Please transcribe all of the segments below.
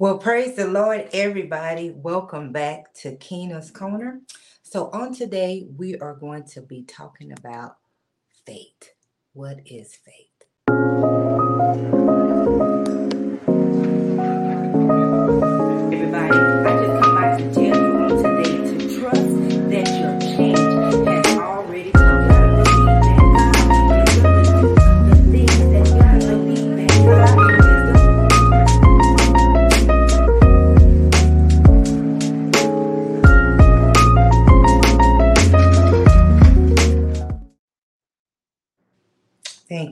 Well, praise the Lord, everybody. Welcome back to Keena's Corner. So, on today, we are going to be talking about faith. What is faith?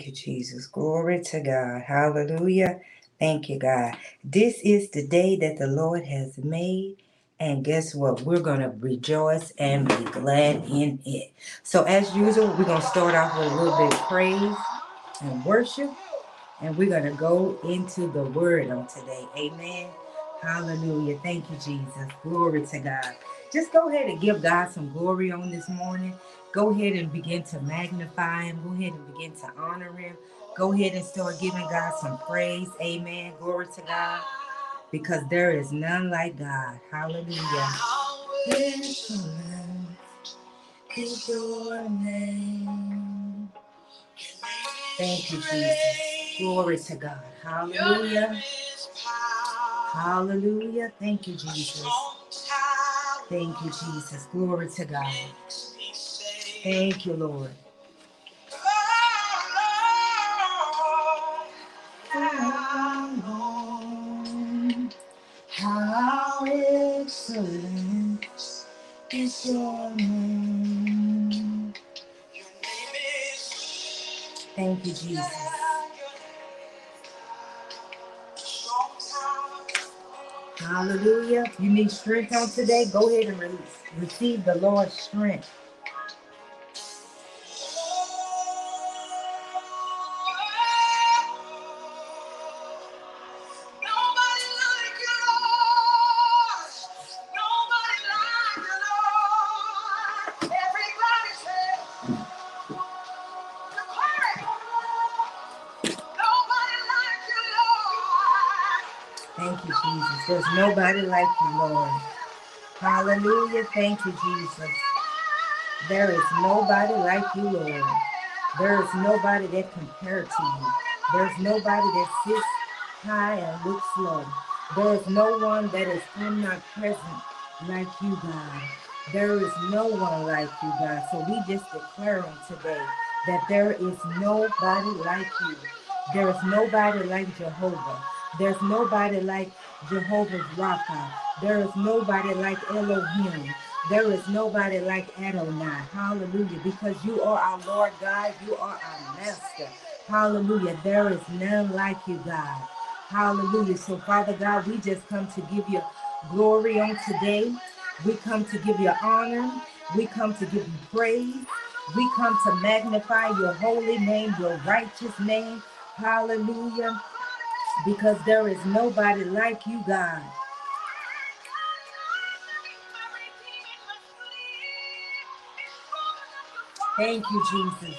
You, Jesus. Glory to God. Hallelujah. Thank you, God. This is the day that the Lord has made. And guess what? We're going to rejoice and be glad in it. So, as usual, we're going to start off with a little bit of praise and worship. And we're going to go into the word on today. Amen. Hallelujah. Thank you, Jesus. Glory to God. Just go ahead and give God some glory on this morning. Go ahead and begin to magnify him. Go ahead and begin to honor him. Go ahead and start giving God some praise. Amen. Glory to God. Because there is none like God. Hallelujah. Is your name. Thank you, Jesus. Glory to God. Hallelujah. Hallelujah. Thank you, Jesus. Thank you, Jesus. Glory to God. Thank you, Lord. How excellent is your name. Thank you, Jesus. Hallelujah. You need strength on today? Go ahead and release. receive the Lord's strength. Nobody like you, Lord. Hallelujah. Thank you, Jesus. There is nobody like you, Lord. There is nobody that compares to you. There's nobody that sits high and looks low. There is no one that is omnipresent like you, God. There is no one like you, God. So we just declaring today that there is nobody like you. There is nobody like Jehovah. There's nobody like Jehovah's Rapha. There is nobody like Elohim. There is nobody like Adonai. Hallelujah. Because you are our Lord God. You are our master. Hallelujah. There is none like you, God. Hallelujah. So, Father God, we just come to give you glory on today. We come to give you honor. We come to give you praise. We come to magnify your holy name, your righteous name. Hallelujah. Because there is nobody like you, God. Thank you, Jesus.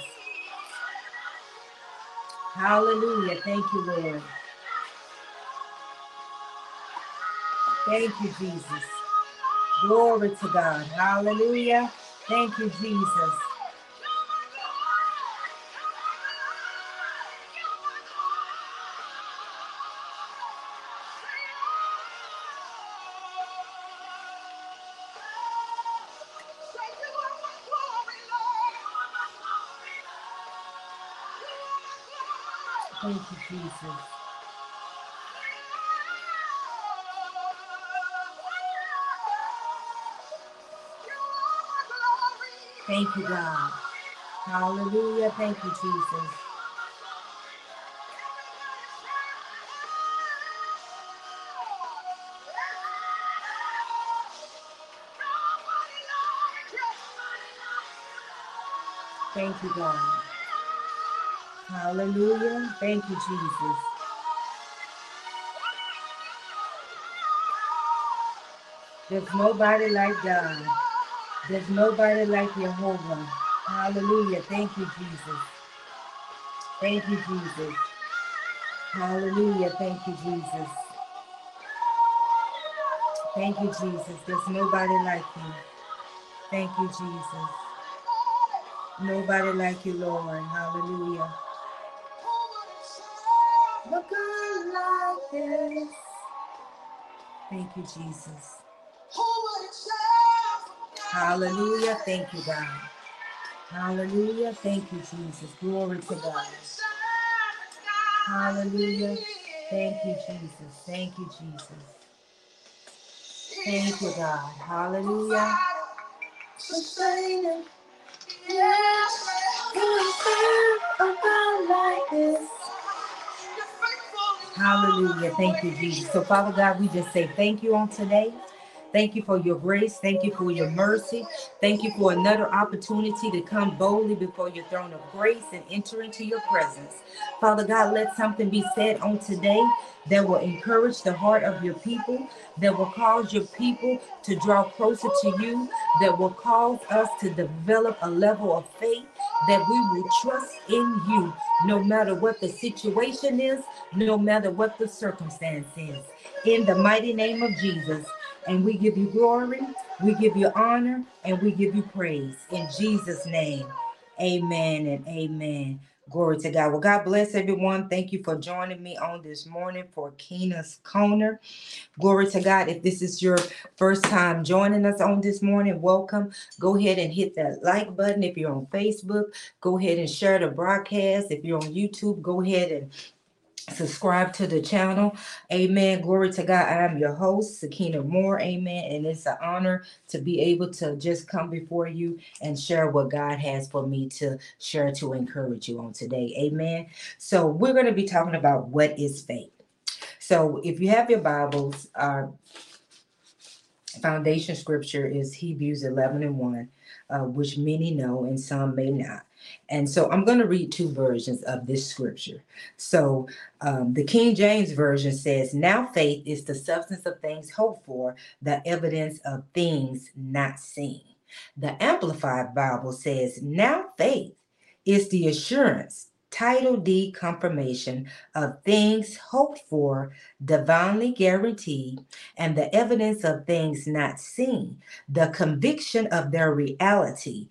Hallelujah. Thank you, Lord. Thank you, Jesus. Glory to God. Hallelujah. Thank you, Jesus. Thank you, Jesus. Thank you, God. Hallelujah. Thank you, Jesus. Thank you, God. Hallelujah. Thank you, Jesus. There's nobody like God. There's nobody like Jehovah. Hallelujah. Thank you, Jesus. Thank you, Jesus. Hallelujah. Thank you, Jesus. Thank you, Jesus. There's nobody like you. Thank you, Jesus. Nobody like you, Lord. Hallelujah. Look like this. Thank you, Jesus. Hallelujah. Thank you, God. Hallelujah. Thank you, Jesus. Glory to God. Hallelujah. Thank you, Jesus. Thank you, Jesus. Thank you, God. Hallelujah. Yes. like this. Hallelujah. Thank you, Jesus. So, Father God, we just say thank you on today. Thank you for your grace. Thank you for your mercy. Thank you for another opportunity to come boldly before your throne of grace and enter into your presence. Father God, let something be said on today that will encourage the heart of your people, that will cause your people to draw closer to you, that will cause us to develop a level of faith that we will trust in you no matter what the situation is, no matter what the circumstance is. In the mighty name of Jesus. And we give you glory, we give you honor, and we give you praise. In Jesus' name, amen and amen. Glory to God. Well, God bless everyone. Thank you for joining me on this morning for Keena's Corner. Glory to God. If this is your first time joining us on this morning, welcome. Go ahead and hit that like button. If you're on Facebook, go ahead and share the broadcast. If you're on YouTube, go ahead and subscribe to the channel. Amen. Glory to god. I am your host Sequina Moore. Amen. And it's an honor to be able to just come before you and share what god has for me to share to encourage you on today. Amen. So we're going to be talking about what is faith. So if you have your bibles our foundation scripture is hebrews 11 and 1 uh, which many know and some may not and so I'm going to read two versions of this scripture. So um, the King James Version says, Now faith is the substance of things hoped for, the evidence of things not seen. The Amplified Bible says, Now faith is the assurance, title deed confirmation of things hoped for, divinely guaranteed, and the evidence of things not seen, the conviction of their reality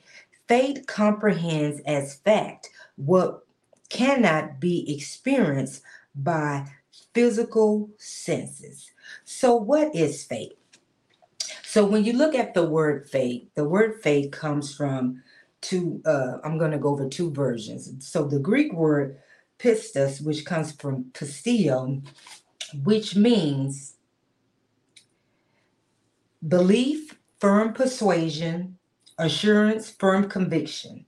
Faith comprehends as fact what cannot be experienced by physical senses. So, what is faith? So, when you look at the word faith, the word faith comes from two, uh, I'm going to go over two versions. So, the Greek word pistis, which comes from pisteuo, which means belief, firm persuasion, assurance, firm conviction.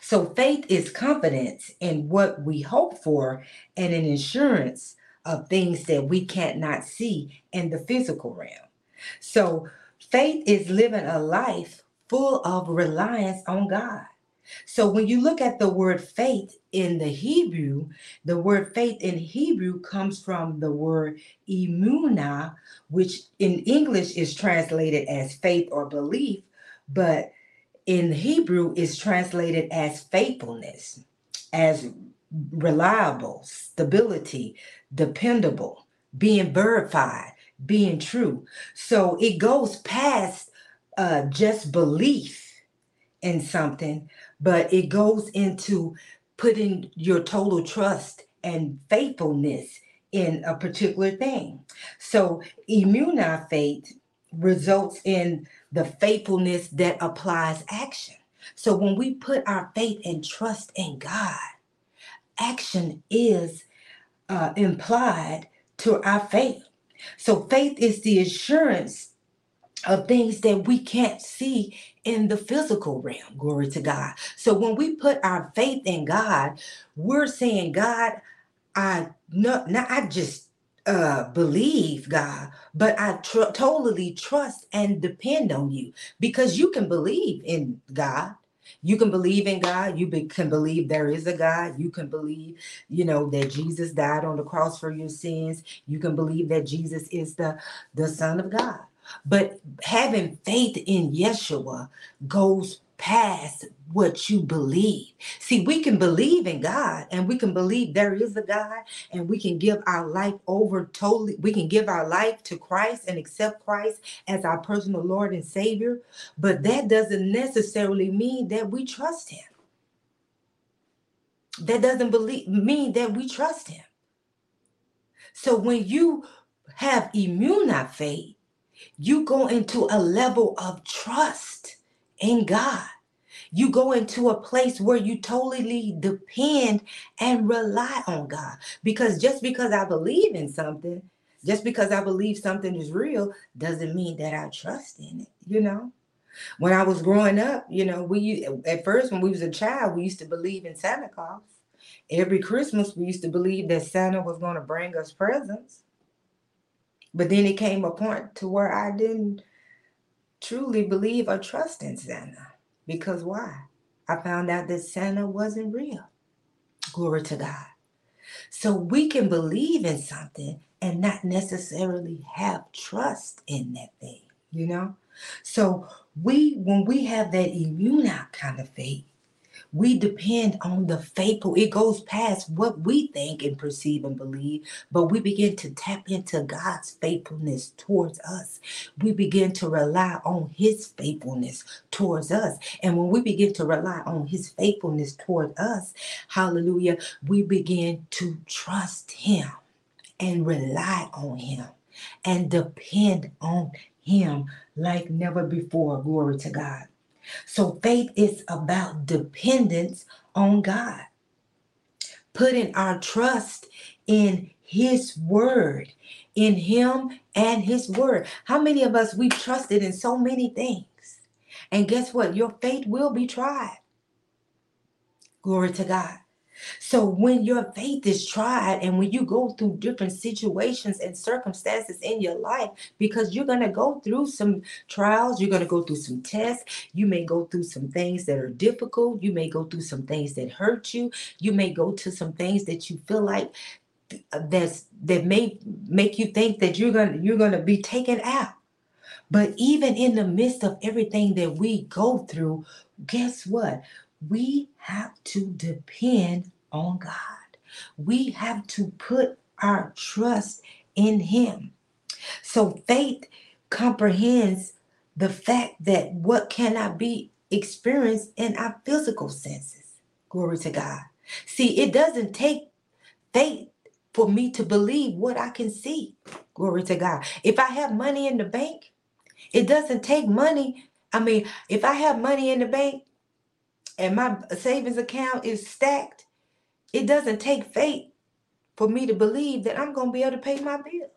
So faith is confidence in what we hope for and an assurance of things that we can't not see in the physical realm. So faith is living a life full of reliance on God. So when you look at the word faith in the Hebrew, the word faith in Hebrew comes from the word emunah, which in English is translated as faith or belief, but in Hebrew is translated as faithfulness, as reliable, stability, dependable, being verified, being true. So it goes past uh, just belief in something, but it goes into putting your total trust and faithfulness in a particular thing. So emunah faith results in the faithfulness that applies action. So when we put our faith and trust in God, action is uh, implied to our faith. So faith is the assurance of things that we can't see in the physical realm. Glory to God. So when we put our faith in God, we're saying, God, I no, not I just uh believe God, but I tr- totally trust and depend on you because you can believe in God. You can believe in God. You be, can believe there is a God. You can believe, you know, that Jesus died on the cross for your sins. You can believe that Jesus is the the Son of God. But having faith in Yeshua goes past what you believe. See, we can believe in God and we can believe there is a God and we can give our life over totally. We can give our life to Christ and accept Christ as our personal Lord and Savior. But that doesn't necessarily mean that we trust Him. That doesn't believe, mean that we trust Him. So when you have emunah faith, you go into a level of trust in God. You go into a place where you totally depend and rely on God. Because just because I believe in something, just because I believe something is real, doesn't mean that I trust in it, you know? When I was growing up, you know, we at first when we was a child, we used to believe in Santa Claus. Every Christmas, we used to believe that Santa was going to bring us presents. But then it came a point to where I didn't truly believe or trust in Santa. Because why? I found out that Santa wasn't real. Glory to God. So we can believe in something and not necessarily have trust in that thing, you know? So we when we have that immune out kind of faith, we depend on the faithful. It goes past what we think and perceive and believe, but we begin to tap into God's faithfulness towards us. We begin to rely on His faithfulness towards us. And when we begin to rely on His faithfulness toward us, hallelujah, we begin to trust Him and rely on Him and depend on Him like never before. Glory to God. So faith is about dependence on God, putting our trust in His word, in Him and His word. How many of us we've trusted in so many things? And guess what? Your faith will be tried. Glory to God. So when your faith is tried and when you go through different situations and circumstances in your life, because you're going to go through some trials, you're going to go through some tests, you may go through some things that are difficult, you may go through some things that hurt you, you may go to some things that you feel like that's that may make you think that you're to you're to be taken out. But even in the midst of everything that we go through, guess what? we have to depend on God. We have to put our trust in Him. So faith comprehends the fact that what cannot be experienced in our physical senses. Glory to God. See, it doesn't take faith for me to believe what I can see. Glory to God. If I have money in the bank, it doesn't take money. I mean, if I have money in the bank, and my savings account is stacked, it doesn't take faith for me to believe that I'm going to be able to pay my bills.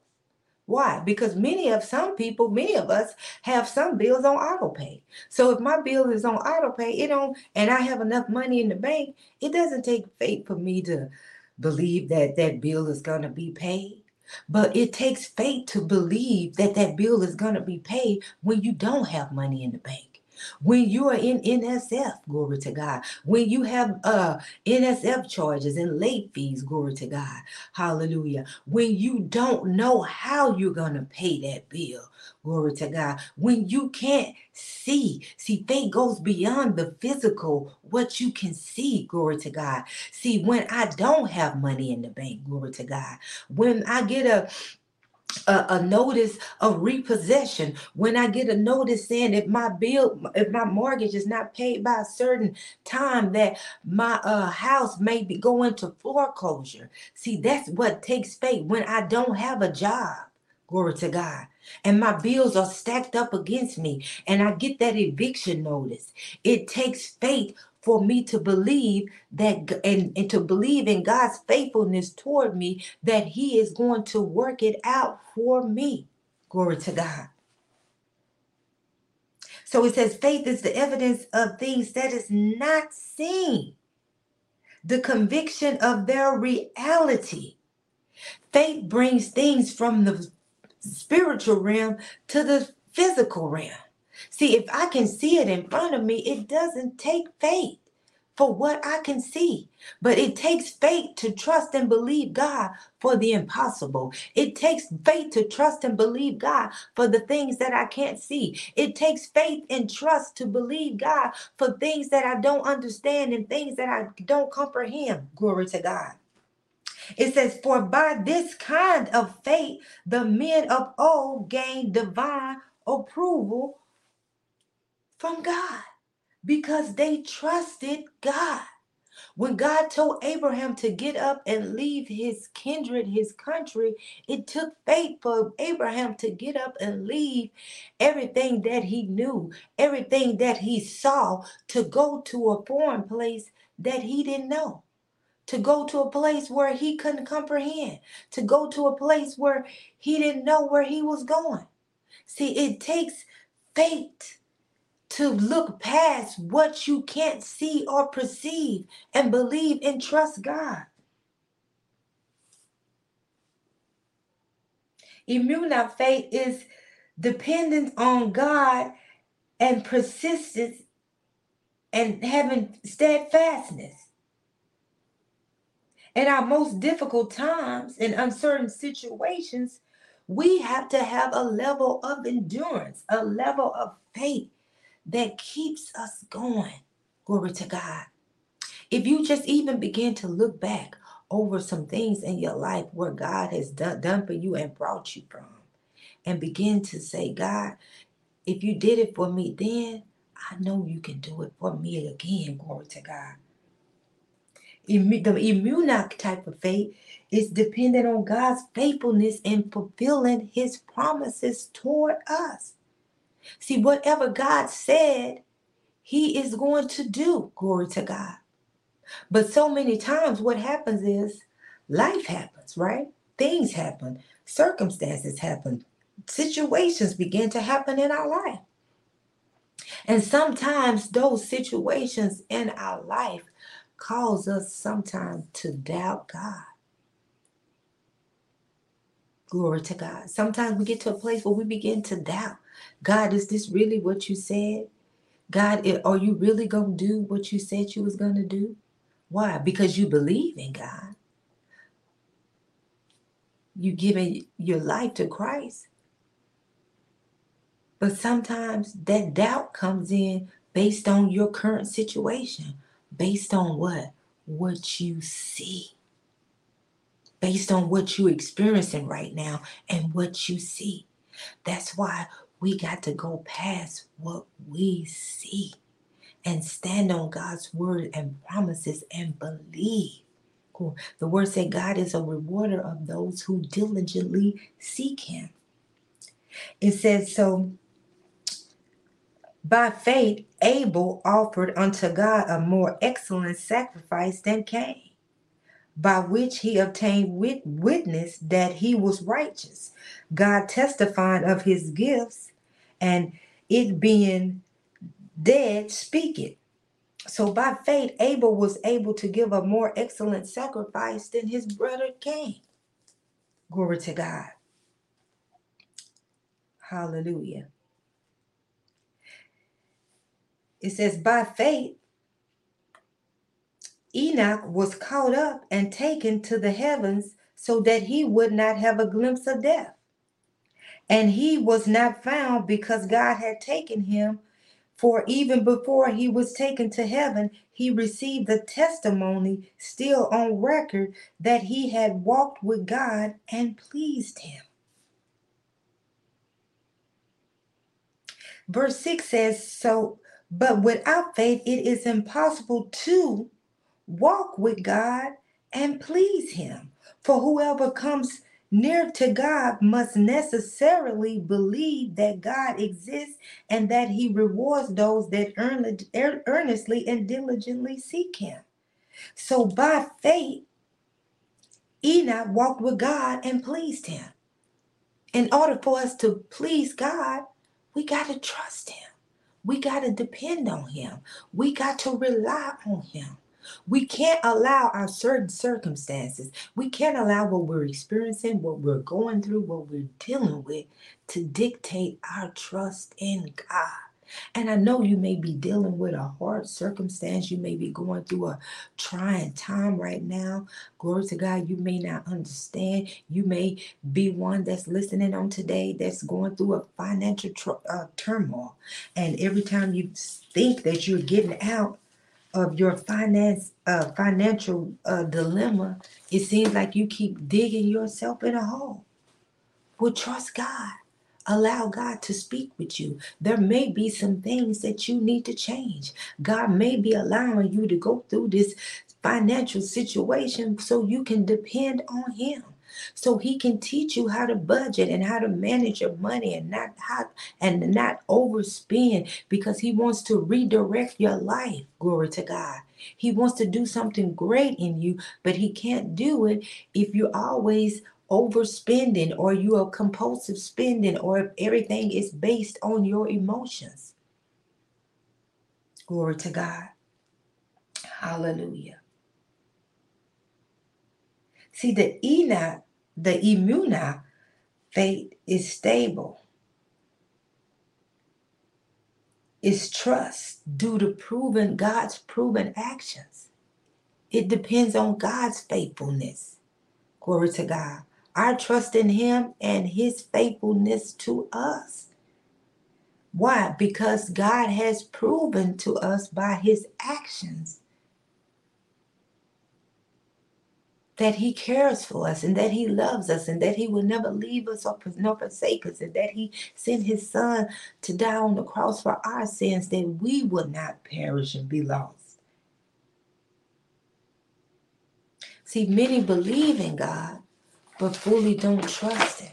Why? Because many of some people, many of us have some bills on auto pay. So if my bill is on auto pay, it don't and I have enough money in the bank, it doesn't take faith for me to believe that that bill is going to be paid. But it takes faith to believe that that bill is going to be paid when you don't have money in the bank. When you are in NSF, glory to God. When you have uh NSF charges and late fees, glory to God. Hallelujah. When you don't know how you're going to pay that bill, glory to God. When you can't see, see, faith goes beyond the physical, what you can see, glory to God. See, when I don't have money in the bank, glory to God. When I get a a, a, notice of repossession. When i get a notice saying if my bill if my mortgage is not paid by a certain time that my uh, house may be going to foreclosure. See that's what takes faith. When i don't have a job glory to god and my bills are stacked up against me and i get that eviction notice it takes faith for me to believe that and, and to believe in God's faithfulness toward me that He is going to work it out for me. Glory to God. So it says faith is the evidence of things that is not seen, the conviction of their reality. Faith brings things from the spiritual realm to the physical realm. See, if I can see it in front of me, it doesn't take faith for what I can see. But it takes faith to trust and believe God for the impossible. It takes faith to trust and believe God for the things that I can't see. It takes faith and trust to believe God for things that I don't understand and things that I don't comprehend. Glory to God. It says, For by this kind of faith, the men of old gained divine approval from God because they trusted God. When God told Abraham to get up and leave his kindred, his country, it took faith for Abraham to get up and leave everything that he knew, everything that he saw, to go to a foreign place that he didn't know, to go to a place where he couldn't comprehend, to go to a place where he didn't know where he was going. See, it takes faith to look past what you can't see or perceive and believe and trust God. Emunah faith is dependent on God and persistence and having steadfastness. In our most difficult times and uncertain situations, we have to have a level of endurance, a level of faith that keeps us going. Glory to God. If you just even begin to look back over some things in your life where God has done, done for you and brought you from, and begin to say, God, if you did it for me then, I know you can do it for me again. Glory to God. The emunah type of faith is dependent on God's faithfulness in fulfilling his promises toward us. See, whatever God said, He is going to do. Glory to God. But so many times, what happens is life happens, right? Things happen, circumstances happen, situations begin to happen in our life. And sometimes those situations in our life cause us sometimes to doubt God. Glory to God. Sometimes we get to a place where we begin to doubt God, is this really what you said? God, are you really going to do what you said you was going to do? Why? Because you believe in God. You giving your life to Christ. But sometimes that doubt comes in based on your current situation, based on what? What you see. Based on what you're experiencing right now and what you see. That's why we got to go past what we see and stand on God's word and promises and believe. Cool. The word said God is a rewarder of those who diligently seek him. It says, so by faith, Abel offered unto God a more excellent sacrifice than Cain, by which he obtained wit- witness that he was righteous, God testifying of his gifts, and it being dead, speak it. So by faith, Abel was able to give a more excellent sacrifice than his brother Cain. Glory to God. Hallelujah. It says, by faith, Enoch was caught up and taken to the heavens so that he would not have a glimpse of death. And he was not found because God had taken him. For even before he was taken to heaven, he received the testimony still on record that he had walked with God and pleased him. Verse 6 says, So, but without faith, it is impossible to walk with God and please him. For whoever comes near to God must necessarily believe that God exists and that he rewards those that earnestly and diligently seek him. So by faith, Enoch walked with God and pleased him. In order for us to please God, we got to trust him. We got to depend on him. We got to rely on him. We can't allow our certain circumstances, we can't allow what we're experiencing, what we're going through, what we're dealing with to dictate our trust in God. And I know you may be dealing with a hard circumstance. You may be going through a trying time right now. Glory to God. You may not understand. You may be one that's listening on today that's going through a financial tr- uh, turmoil. And every time you think that you're getting out of your finance uh, financial uh, dilemma, it seems like you keep digging yourself in a hole. Well, trust God. Allow God to speak with you. There may be some things that you need to change. God may be allowing you to go through this financial situation so you can depend on Him. So he can teach you how to budget and how to manage your money and not how and not overspend because he wants to redirect your life. Glory to God. He wants to do something great in you, but he can't do it if you're always overspending or you are compulsive spending or if everything is based on your emotions. Glory to God. Hallelujah. See, the Enoch, the Emunah faith is stable. Is trust due to proven God's proven actions. It depends on God's faithfulness. Glory to God. Our trust in Him and His faithfulness to us. Why? Because God has proven to us by His actions that He cares for us and that He loves us and that He will never leave us or nor forsake us and that He sent His Son to die on the cross for our sins that we would not perish and be lost. See, many believe in God, but fully don't trust Him.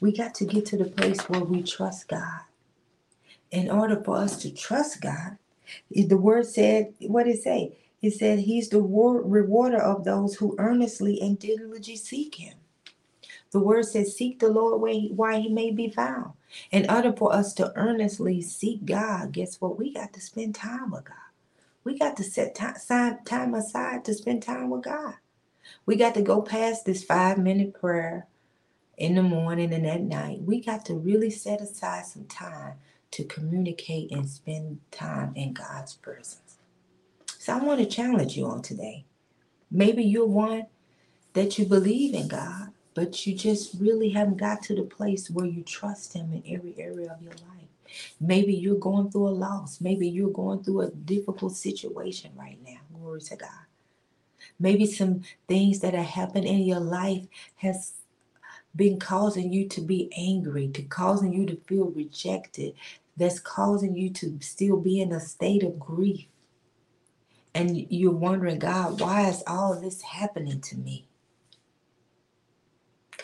We got to get to the place where we trust God. In order for us to trust God, the word said, what did it say? It said he's the rewarder of those who earnestly and diligently seek him. The word says, seek the Lord while he may be found. In order for us to earnestly seek God, guess what? We got to spend time with God. We got to set time aside to spend time with God. We got to go past this five minute prayer in the morning and at night. We got to really set aside some time to communicate and spend time in God's presence. So I want to challenge you on today. Maybe you're one that you believe in God, but you just really haven't got to the place where you trust Him in every area of your life. Maybe you're going through a loss. Maybe you're going through a difficult situation right now. Glory to God. Maybe some things that have happened in your life has been causing you to be angry, to causing you to feel rejected, that's causing you to still be in a state of grief. And you're wondering, God, why is all this happening to me?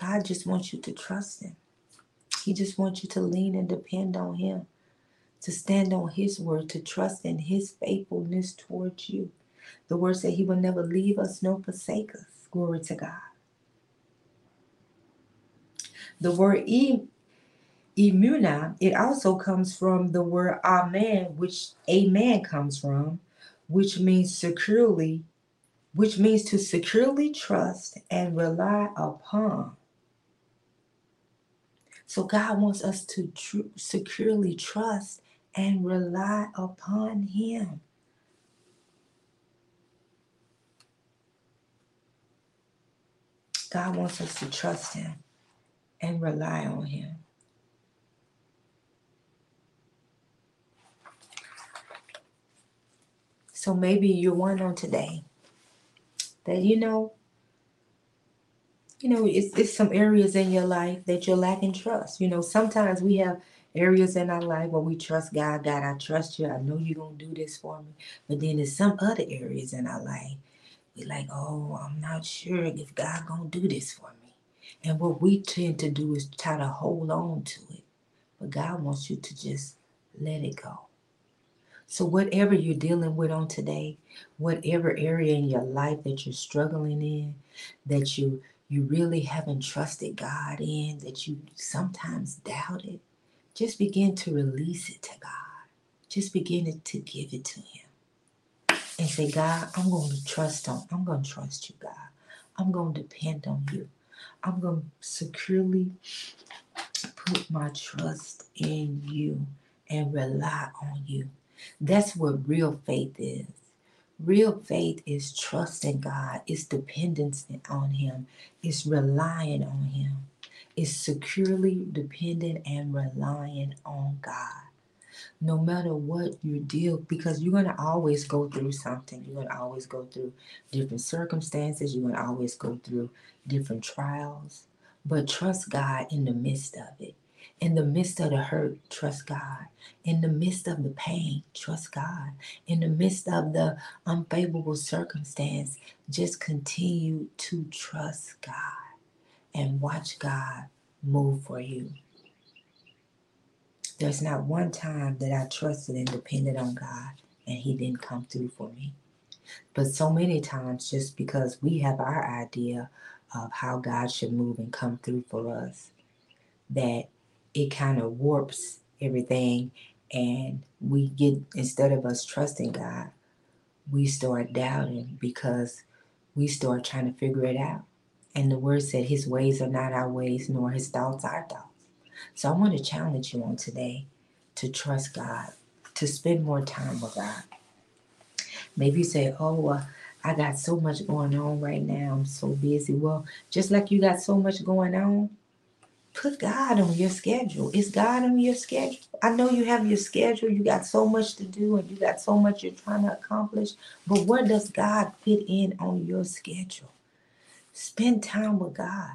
God just wants you to trust Him. He just wants you to lean and depend on Him, to stand on His word, to trust in His faithfulness towards you. The word said He will never leave us nor forsake us. Glory to God. The word e, it also comes from the word amen, which amen comes from, which means securely, which means to securely trust and rely upon. So God wants us to tr- securely trust and rely upon Him. God wants us to trust Him and rely on Him. So maybe you're one on today that you know, you know, it's, it's some areas in your life that you're lacking trust. You know, sometimes we have areas in our life where we trust God. God, I trust you. I know you're to do this for me. But then there's some other areas in our life. We're like, oh, I'm not sure if God to do this for me. And what we tend to do is try to hold on to it. But God wants you to just let it go. So, whatever you're dealing with on today, whatever area in your life that you're struggling in, that you you really haven't trusted God in, that you sometimes doubt it, just begin to release it to God. Just begin to give it to Him. And say, God, I'm going to trust on, I'm going to trust you, God. I'm going to depend on you. I'm going to securely put my trust in you and rely on you. That's what real faith is. Real faith is trusting God, it's dependence on Him, it's relying on Him, it's securely dependent and relying on God. No matter what you deal because you're going to always go through something. You're going to always go through different circumstances. You're going to always go through different trials. But trust god in the midst of it in the midst of the hurt trust god. In the midst of the pain trust god. In the midst of the unfavorable circumstance just continue to trust god and watch god move for you. There's not one time that I trusted and depended on God and He didn't come through for me. But so many times, just because we have our idea of how God should move and come through for us, that it kind of warps everything. And we get, instead of us trusting God, we start doubting because we start trying to figure it out. And the word said, His ways are not our ways, nor His thoughts our thoughts. So I want to challenge you on today to trust God, to spend more time with God. Maybe you say, oh, uh, I got so much going on right now. I'm so busy. Well, just like you got so much going on, put God on your schedule. Is God on your schedule? I know you have your schedule. You got so much to do and you got so much you're trying to accomplish. But where does God fit in on your schedule? Spend time with God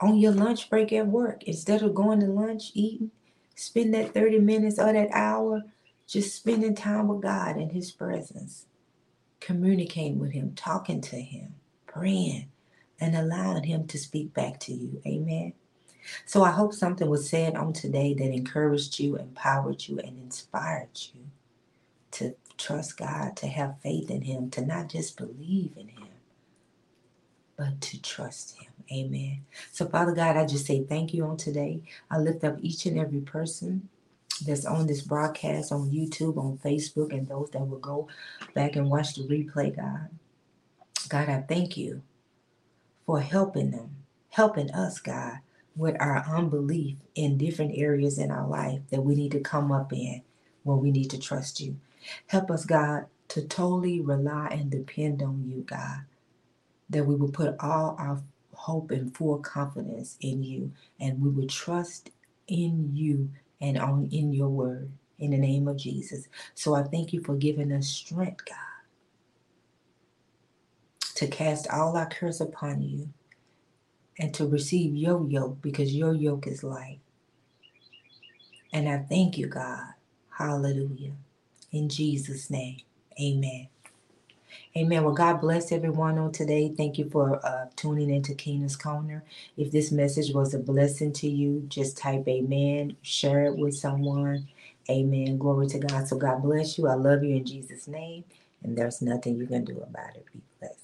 on your lunch break at work, instead of going to lunch, eating, spend that 30 minutes or that hour just spending time with God in His presence, communicating with Him, talking to Him, praying, and allowing Him to speak back to you. Amen. So I hope something was said on today that encouraged you, empowered you, and inspired you to trust God, to have faith in Him, to not just believe in Him, but to trust Him. Amen. So, Father God, I just say thank you on today. I lift up each and every person that's on this broadcast on YouTube, on Facebook, and those that will go back and watch the replay, God. God, I thank you for helping them, helping us, God, with our unbelief in different areas in our life that we need to come up in where we need to trust you. Help us, God, to totally rely and depend on you, God, that we will put all our hope and full confidence in you, and we will trust in you and on in your word in the name of Jesus. So I thank you for giving us strength, God, to cast all our curse upon you and to receive your yoke because your yoke is light. And I thank you, God. Hallelujah. In Jesus' name, amen. Amen. Well, God bless everyone on today. Thank you for uh, tuning into Keena's Corner. If this message was a blessing to you, just type amen, share it with someone. Amen. Glory to God. So God bless you. I love you in Jesus' name. And there's nothing you can do about it. Be blessed.